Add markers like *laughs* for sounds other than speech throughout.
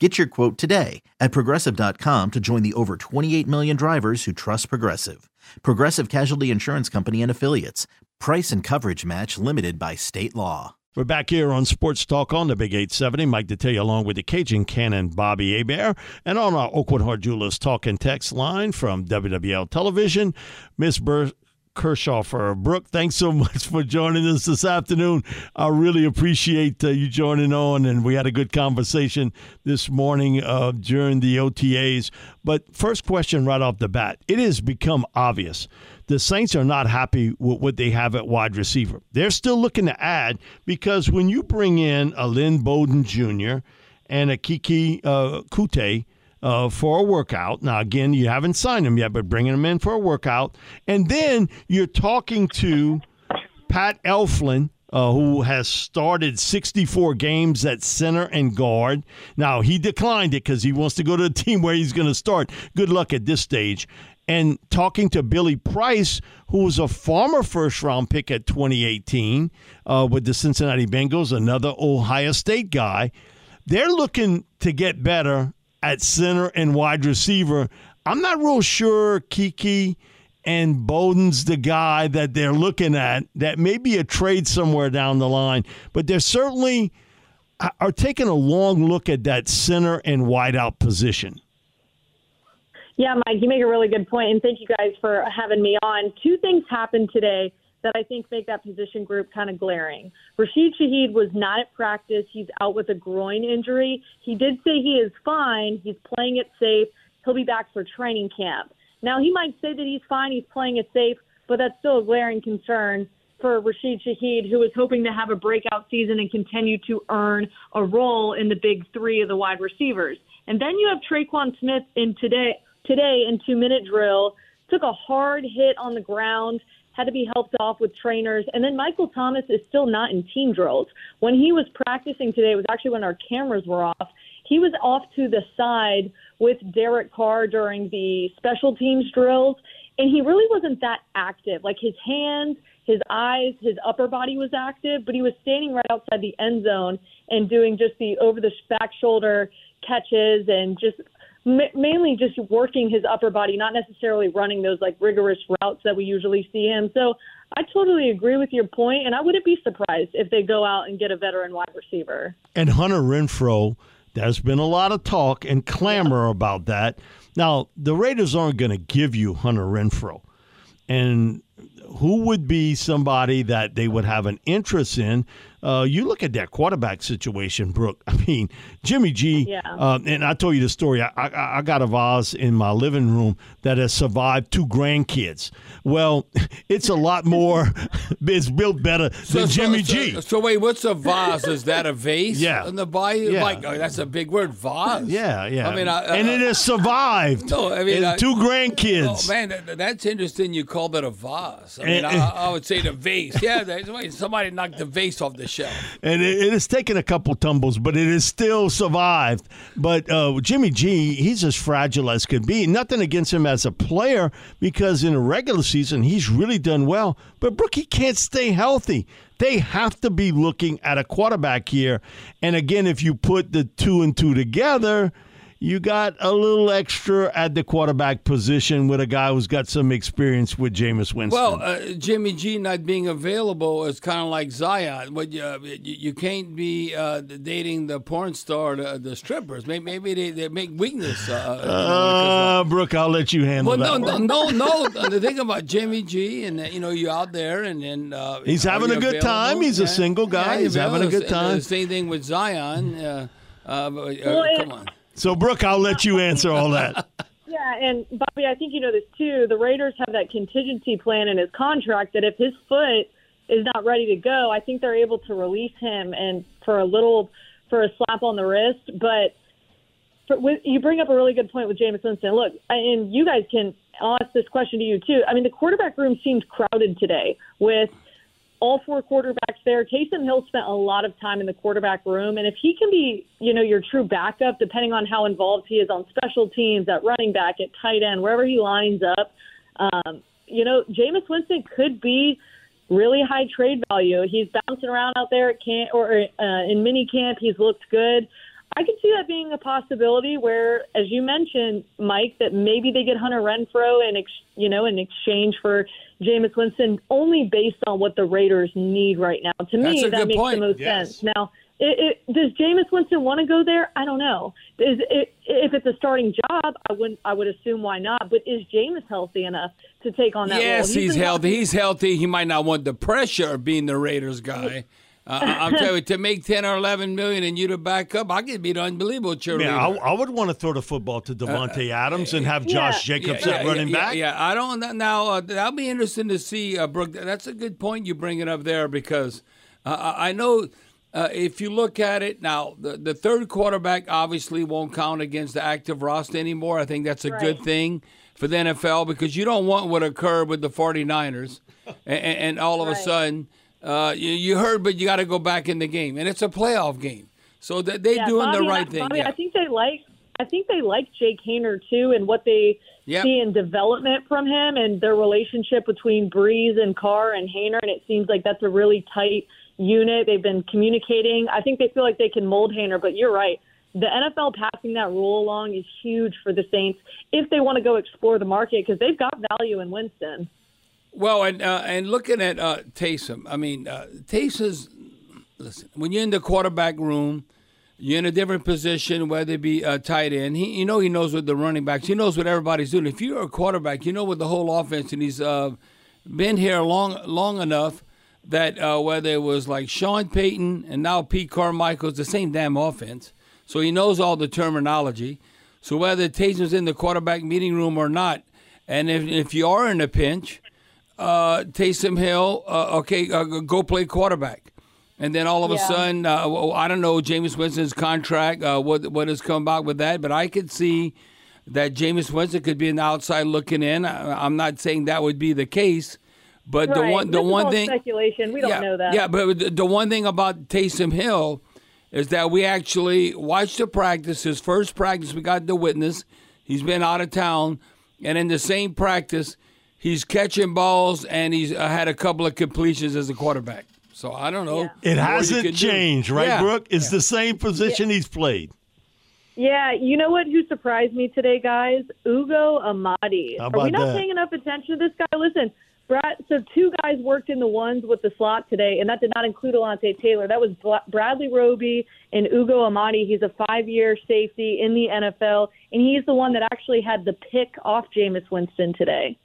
Get your quote today at progressive.com to join the over 28 million drivers who trust Progressive. Progressive Casualty Insurance Company and Affiliates. Price and coverage match limited by state law. We're back here on Sports Talk on the Big 870. Mike Detillier along with the Cajun Cannon Bobby Hebert. And on our Oakwood Heart Jewelers talk and text line from WWL Television, Miss Bur- Kirchhofer. Brooke, thanks so *laughs* much for joining us this afternoon. I really appreciate uh, you joining on, and we had a good conversation this morning uh, during the OTAs. But first question right off the bat it has become obvious the Saints are not happy with what they have at wide receiver. They're still looking to add because when you bring in a Lynn Bowden Jr. and a Keke uh, Coutee, uh, for a workout. Now, again, you haven't signed him yet, but bringing him in for a workout. And then you're talking to Pat Elflein, uh, who has started 64 games at center and guard. Now, he declined it because he wants to go to a *laughs* team where he's going to start. Good luck at this stage. And talking to Billy Price, who was a former first round pick at 2018 uh, with the Cincinnati Bengals, another Ohio State guy. They're looking to get better at center and wide receiver. I'm not real sure Keke and Bowden's the guy that they're looking at. That may be a trade somewhere down the line, but they're certainly uh, are taking a long look at that center and wideout position. Yeah, Mike, you make a really good point, and thank you guys for having me on. Two things happened today that I think make that position group kind of glaring. Rashid Shaheed was not at practice. He's out with a groin injury. He did say he is fine. He's playing it safe. He'll be back for training camp. Now, he might say that he's fine, he's playing it safe, but that's still a glaring concern for Rashid Shaheed, who is hoping to have a breakout season and continue to earn a role in the big three of the wide receivers. And then you have Tre'Quan Smith in today today in two minute drill, took a hard hit on the ground had to be helped off with trainers. And then Michael Thomas is still not in team drills. When he was practicing today, it was actually when our cameras were off. He was off to the side with Derek Carr during the special teams drills, and he really wasn't that active. Like his hands, his eyes, his upper body was active, but he was standing right outside the end zone and doing just the over the back shoulder catches and just mainly just working his upper body, not necessarily running those like rigorous routes that we usually see him. So I totally agree with your point, and I wouldn't be surprised if they go out and get a veteran wide receiver. And Hunter Renfrow, there's been a lot of talk and clamor about that. Now, the Raiders aren't going to give you Hunter Renfrow. And who would be somebody that they would have an interest in? Uh, you look at that quarterback situation, Brooke. *laughs* I mean, Jimmy G. Yeah. Uh, and I told you the story. I, I, I, got a vase in my living room that has survived two grandkids. Well, *laughs* it's a lot more. *laughs* it's built better so, than Jimmy so, G. So, so, wait, what's a vase? Is that a vase? Yeah. In the bayou? Yeah. Like, oh, that's a big word, vase. Yeah, yeah. I mean, I, and it has survived. No, I mean, and two grandkids. Oh man, that, that's interesting. You call that a vase. I mean, and, I, I, would say the vase. Yeah, somebody knocked the vase off the shelf. And it, it has taken a couple tumbles, but it has still survived. But uh, Jimmy G, he's as fragile as could be. Nothing against him as a player because in a regular season he's really done well. But Brooke, he can't stay healthy. They have to be looking at a quarterback here. And again, if you put the two and two together, you got a little extra at the quarterback position with a guy who's got some experience with Jameis Winston. Well, uh, Jimmy G not being available is kind of like Zion. But uh, you, you can't be uh, dating the porn star, the, the strippers. Maybe, maybe they, they make weakness. Uh, uh, Brooke, I'll let you handle well, that. no, no, no, no. The thing about Jimmy G, and you know, you're out there, and then uh, he's having a good available? time. He's a single guy. Yeah, he's having a good time. The same thing with Zion. Uh, uh, uh, Well, come on. So, Brooke, I'll let you answer all that. Yeah, and Bobby, I think you know this too. The Raiders have that contingency plan in his contract that if his foot is not ready to go, I think they're able to release him and for a little for a slap on the wrist. But for, with, you bring up a really good point with Jameis Winston. Look, and you guys can I'll ask this question to you too. I mean, the quarterback room seemed crowded today with all four quarterbacks there. Taysom Hill spent a lot of time in the quarterback room, and if he can be, you know, your true backup, depending on how involved he is on special teams, at running back, at tight end, wherever he lines up, um, you know, Jameis Winston could be really high trade value. He's bouncing around out there at camp or uh, in mini camp. He's looked good. I could see that being a possibility where, as you mentioned, Mike, that maybe they get Hunter Renfrow ex- you know, in exchange for Jameis Winston, only based on what the Raiders need right now. To That's me, that makes point. the most Yes. sense. Now, it, it, does Jameis Winston want to go there? I don't know. Is it, if it's a starting job, I wouldn't. I would assume why not. But is Jameis healthy enough to take on that Yes, role? he's been healthy. He's healthy. He might not want the pressure of being the Raiders guy. Uh, I- I'm telling you, to make ten or eleven million and you to back up, I could be the unbelievable cheerleader. Yeah, I, I would want to throw the football to Davante Adams and have Josh yeah. Jacobs yeah, at yeah, running yeah, back. Yeah, I don't now. Uh, that'll be interesting to see, uh, Brooke. That's a good point you bring it up there because uh, I I know uh, if you look at it now, the, the third quarterback obviously won't count against the active roster anymore. I think that's a good thing for the NFL because you don't want what occurred with the 49ers and, *laughs* and all of a sudden uh, you, you heard, but you got to go back in the game, and it's a playoff game. So that they're Yeah, doing Bobby, the right I, thing. Bobby, yeah. I think they like. I think they like Jake Haener too, and what they Yep. see in development from him, and their relationship between Breeze and Carr and Haener, and it seems like that's a really tight unit. They've been communicating. I think they feel like they can mold Haener, but you're right. The NFL passing that rule along is huge for the Saints if they want to go explore the market because they've got value in Winston. Well, and uh, and looking at uh, Taysom, I mean, uh, Taysom's listen. When you're in the quarterback room, you're in a different position, whether it be uh, tight end. He, you know, he knows what the running backs. He knows what everybody's doing. If you're a quarterback, you know what the whole offense, and he's uh, been here long long enough that uh, whether it was like Sean Payton and now Pete Carmichael, it's the same damn offense. So he knows all the terminology. So whether Taysom's in the quarterback meeting room or not, and if if you are in a pinch uh, Taysom Hill, uh, okay, uh, go play quarterback. And then all of a sudden, uh, well, I don't know Jameis Winston's contract, uh, what what has come about with that, but I could see that Jameis Winston could be an outside looking in. I, I'm not saying that would be the case, but the one the This is one all thing speculation. We don't yeah, know that. Yeah, but the, the one thing about Taysom Hill is that we actually watched the practice. His first practice, we got the witness. He's been out of town, and in the same practice, he's catching balls and he's uh, had a couple of completions as a quarterback. So I don't know. Yeah. It hasn't could do. changed, right, Yeah. Brooke? It's the same position he's played. Yeah, you know what? Who surprised me today, guys? Ugo Amadi. How Are we not that? paying enough attention to this guy? Listen, Brad. So two guys worked in the ones with the slot today, and that did not include Alontae Taylor. That was Bradley Roby and Ugo Amadi. He's a five-year safety in the NFL, and he's the one that actually had the pick off Jameis Winston today.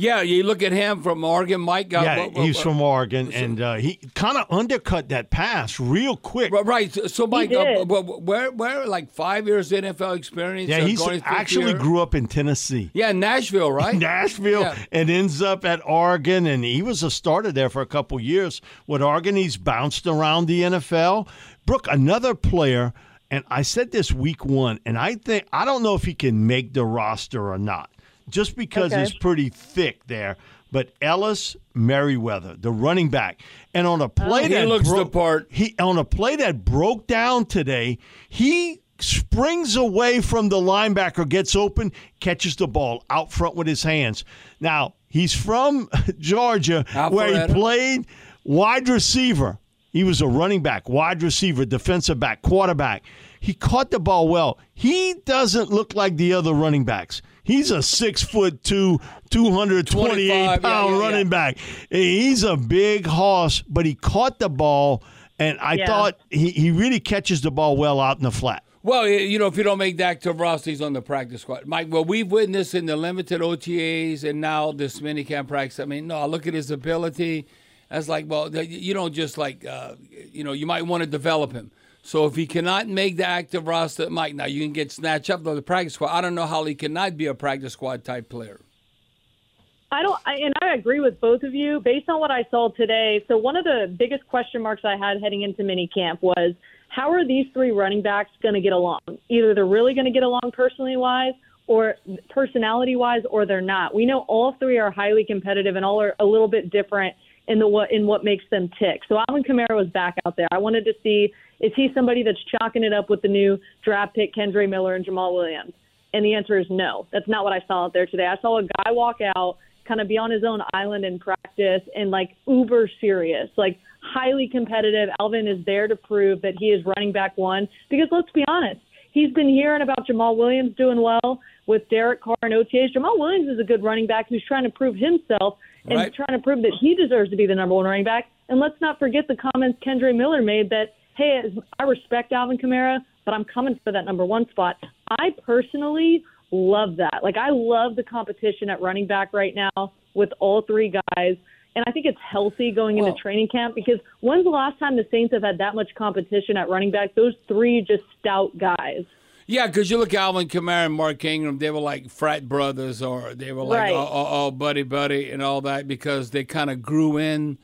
Yeah, you look at him from Oregon, Mike. Uh, yeah, what- what- he's from Oregon, and uh, he kind of undercut that pass real quick. Right, Right. So, so Mike, uh, did. wh- wh- where, where, like five years NFL experience? Yeah, uh, he's going his fifth actually year? grew up in Tennessee. Yeah, Nashville, right? *laughs* Nashville Yeah. and ends up at Oregon, and he was a starter there for a couple years. With Oregon, he's bounced around the NFL. Brooke, another player, and I said this week one, and I think I don't know if he can make the roster or not, just because Okay. it's pretty thick there. But Ellis Merriweather, the running back, and on a oh. play He that looks the broke- part. He on a play that broke down today, he springs away from the linebacker, gets open, catches the ball out front with his hands. Now, he's from *laughs* Georgia where Alpharetta. he played wide receiver. He was a running back, wide receiver, defensive back, quarterback. He caught the ball well. He doesn't look like the other running backs. He's a six foot two, 228 pound yeah, yeah, running yeah. back. He's a big horse, but he caught the ball, and I Yeah. thought he, he really catches the ball well out in the flat. Well, you know, if you don't make Dak to roster, he's on the practice squad. Mike, well, we've witnessed in the limited OTAs and now this minicamp practice. I mean, no, I look at his ability. That's like, well, you don't just like, uh, you know, you might want to develop him. So if he cannot make the active roster, Mike, now you can get snatched up to the practice squad. I don't know how he cannot be a practice squad type player. I don't, I, and I agree with both of you based on what I saw today. So one of the biggest question marks I had heading into minicamp was how are these three running backs going to get along? Either they're really going to get along personally wise, or personality wise, or they're not. We know all three are highly competitive and all are a little bit different in the what in what makes them tick. So Alvin Kamara was back out there. I wanted to see is he somebody that's chalking it up with the new draft pick Kendre Miller and Jamaal Williams? And the answer is no. That's not what I saw out there today. I saw a guy walk out, kind of be on his own island in practice, and like uber serious, like highly competitive. Alvin is there to prove that he is running back one. Because let's be honest, he's been hearing about Jamaal Williams doing well with Derek Carr and OTAs. Jamaal Williams is a good running back who's trying to prove himself and Right. trying to prove that he deserves to be the number one running back. And let's not forget the comments Kendre Miller made that, hey, I respect Alvin Kamara, but I'm coming for that number one spot. I personally love that. Like, I love the competition at running back right now with all three guys. And I think it's healthy going Well- into training camp because when's the last time the Saints have had that much competition at running back? Those three just stout guys. Yeah, because you look at Alvin Kamara and Mark Ingram, they were like frat brothers or they were like Right. all, all, all buddy buddy and all that because they kind of grew in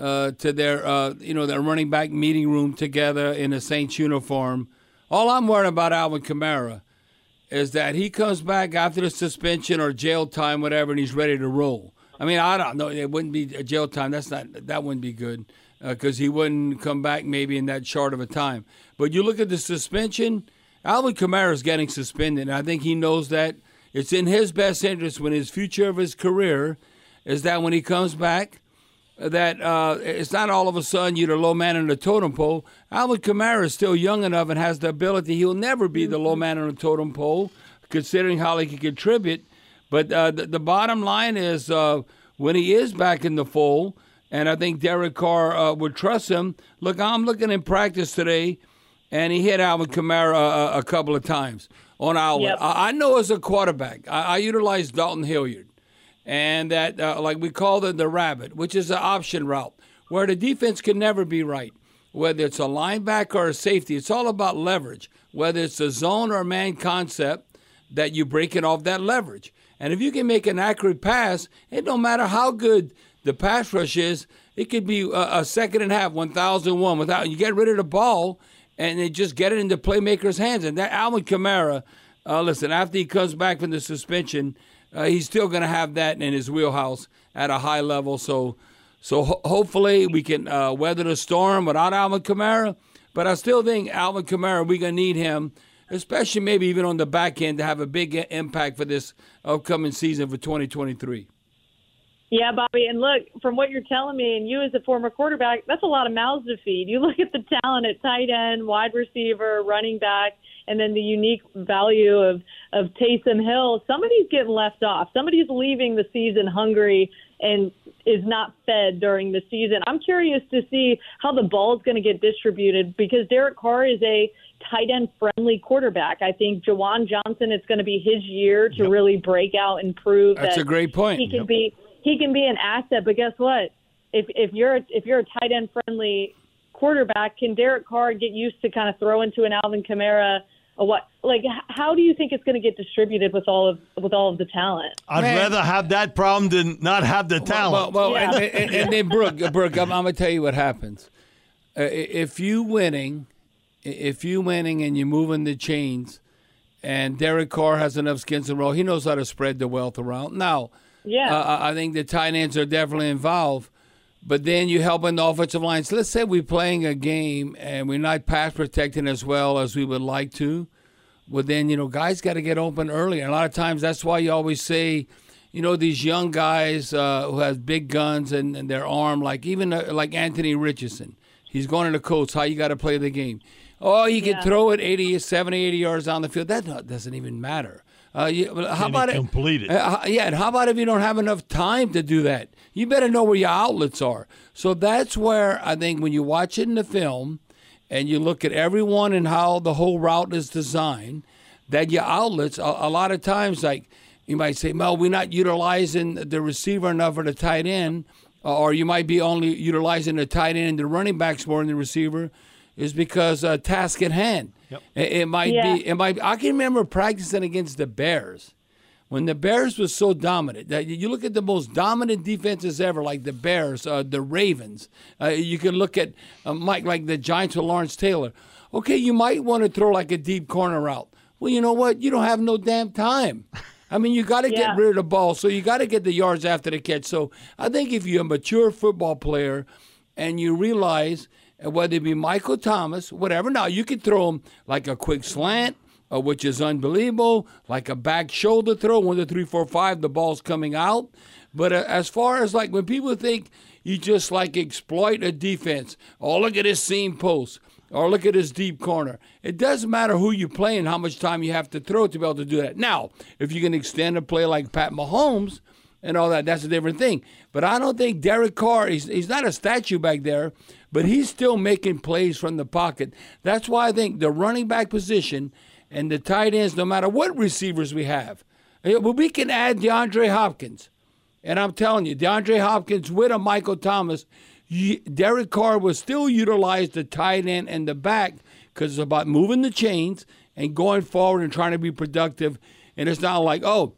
uh, to their uh, you know their running back meeting room together in a Saints uniform. All I'm worried about Alvin Kamara is that he comes back after the suspension or jail time, whatever, and he's ready to roll. I mean, I don't know. It wouldn't be a jail time. That's not. That wouldn't be good because he wouldn't come back maybe in that short of a time. But you look at the suspension. Alvin Kamara is getting suspended, and I think he knows that. It's in his best interest when his future of his career is that when he comes back, that uh, it's not all of a sudden you're the low man on the totem pole. Alvin Kamara is still young enough and has the ability. He'll never be the low man on the totem pole, considering how he can contribute. But uh, the, the bottom line is uh, when he is back in the fold, and I think Derek Carr uh, would trust him. Look, I'm looking in practice today, and he hit Alvin Kamara a, a couple of times on outlet. Yep. I, I know as a quarterback, I, I utilize Dalton Hilliard and that uh, like we call it the rabbit, which is an option route where the defense can never be right. Whether it's a linebacker or a safety, it's all about leverage. Whether it's a zone or a man concept, that you break it off that leverage. And if you can make an accurate pass, it don't matter how good the pass rush is. It could be a, a second and a half, one thousand one, without you get rid of the ball and they just get it into playmakers' hands. And that Alvin Kamara, uh, listen, after he comes back from the suspension, uh, he's still going to have that in his wheelhouse at a high level. So, so ho- hopefully we can uh, weather the storm without Alvin Kamara. But I still think Alvin Kamara, we're going to need him, especially maybe even on the back end, to have a big impact for this upcoming season for 2023. Yeah, Bobby, and look, from what you're telling me, and you as a former quarterback, that's a lot of mouths to feed. You *laughs* look at the talent at tight end, wide receiver, running back, and then the unique value of of Taysom Hill. Somebody's getting left off. Somebody's leaving the season hungry and is not fed during the season. I'm curious to see how the ball's going to get distributed because Derek Carr is a tight end friendly quarterback. I think Juwan Johnson, it's going to be his year to really break out and prove That's that a great point. he can Yep. be he can be an asset. But guess what? If if you're a, if you're a tight end friendly quarterback, can Derek Carr get used to kind of throw into an Alvin Kamara? Or what? Like, how do you think it's going to get distributed with all of with all of the talent? I'd Man. rather have that problem than not have the talent. Well, well Yeah. and, and, and then Brooke, Brooke, I'm, I'm gonna tell you what happens. Uh, if you winning, if you winning and you're moving the chains, and Derek Carr has enough skins and roll, he knows how to spread the wealth around. Now, Yeah. uh, I think the tight ends are definitely involved. But then you help in the offensive line. So let's say we're playing a game and we're not pass protecting as well as we would like to. Well, then, you know, guys got to get open early. And a lot of times that's why you always say, you know, these young guys uh, who have big guns and, and their arm, like even uh, like Anthony Richardson. He's going to the coach, how you got to play the game. Oh, he can throw it 80, 70, 80 yards down the field. That doesn't even matter. Uh, you, how about complete it? Uh, yeah, and how about if you don't have enough time to do that? You better know where your outlets are. So that's where I think when you watch it in the film and you look at everyone and how the whole route is designed, that your outlets, a, a lot of times, like you might say, well, we're not utilizing the receiver enough or the tight end, or you might be only utilizing the tight end and the running backs more than the receiver, is because uh, task at hand. Yep. It, it might Yeah. be. It might. I can remember practicing against the Bears when the Bears was so dominant. That you look at the most dominant defenses ever, like the Bears, uh, the Ravens. Uh, you can look at uh, Mike, like the Giants with Lawrence Taylor. Okay, you might want to throw like a deep corner route. Well, you know what? You don't have no damn time. I mean, you got to Yeah. get rid of the ball, so you got to get the yards after the catch. So I think if you're a mature football player and you realize whether it be Michael Thomas, whatever, now you can throw him like a quick slant, uh, which is unbelievable, like a back shoulder throw, one, two, three, four, five, the ball's coming out. But uh, as far as like when people think you just like exploit a defense, oh, look at this seam post, or look at this deep corner. It doesn't matter who you play and how much time you have to throw to be able to do that. Now, if you can extend a play like Pat Mahomes and all that, that's a different thing. But I don't think Derek Carr, he's, he's not a statue back there, but he's still making plays from the pocket. That's why I think the running back position and the tight ends, no matter what receivers we have, eh, we can add DeAndre Hopkins. And I'm telling you, DeAndre Hopkins with a Michael Thomas, Derek Carr will still utilize the tight end and the back because it's about moving the chains and going forward and trying to be productive. And it's not like, oh,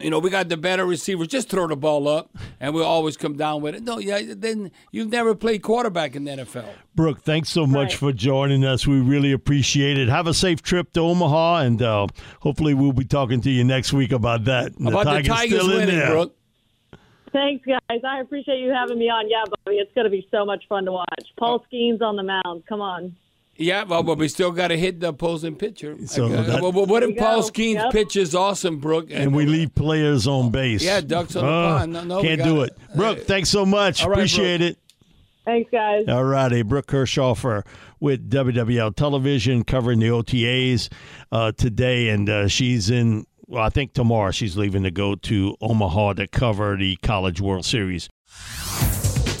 you know, we got the better receivers. Just throw the ball up, and we'll always come down with it. No, yeah, then you've never played quarterback in the NFL. Brooke, thanks so much Right. for joining us. We really appreciate it. Have a safe trip to Omaha, and uh, hopefully we'll be talking to you next week about that. And About the Tigers still in winning, there. Brooke. Thanks, guys. I appreciate you having me on. Yeah, Bobby, it's going to be so much fun to watch. Paul Skenes on the mound. Come on. Yeah, well, but we still got to hit the opposing pitcher. So Uh, that- well, well, what if Paul go. Skenes Yep. pitch is awesome, Brooke? And we leave players on base. Yeah, ducks on the Uh, pond. No, no, we can't do gotta- it. Brooke, thanks so much. All right, Appreciate it. Thanks, guys. All righty, Brooke Kirchhofer with WWL Television covering the OTAs uh, today, and uh, she's in. Well, I think tomorrow she's leaving to go to Omaha to cover the College World Series.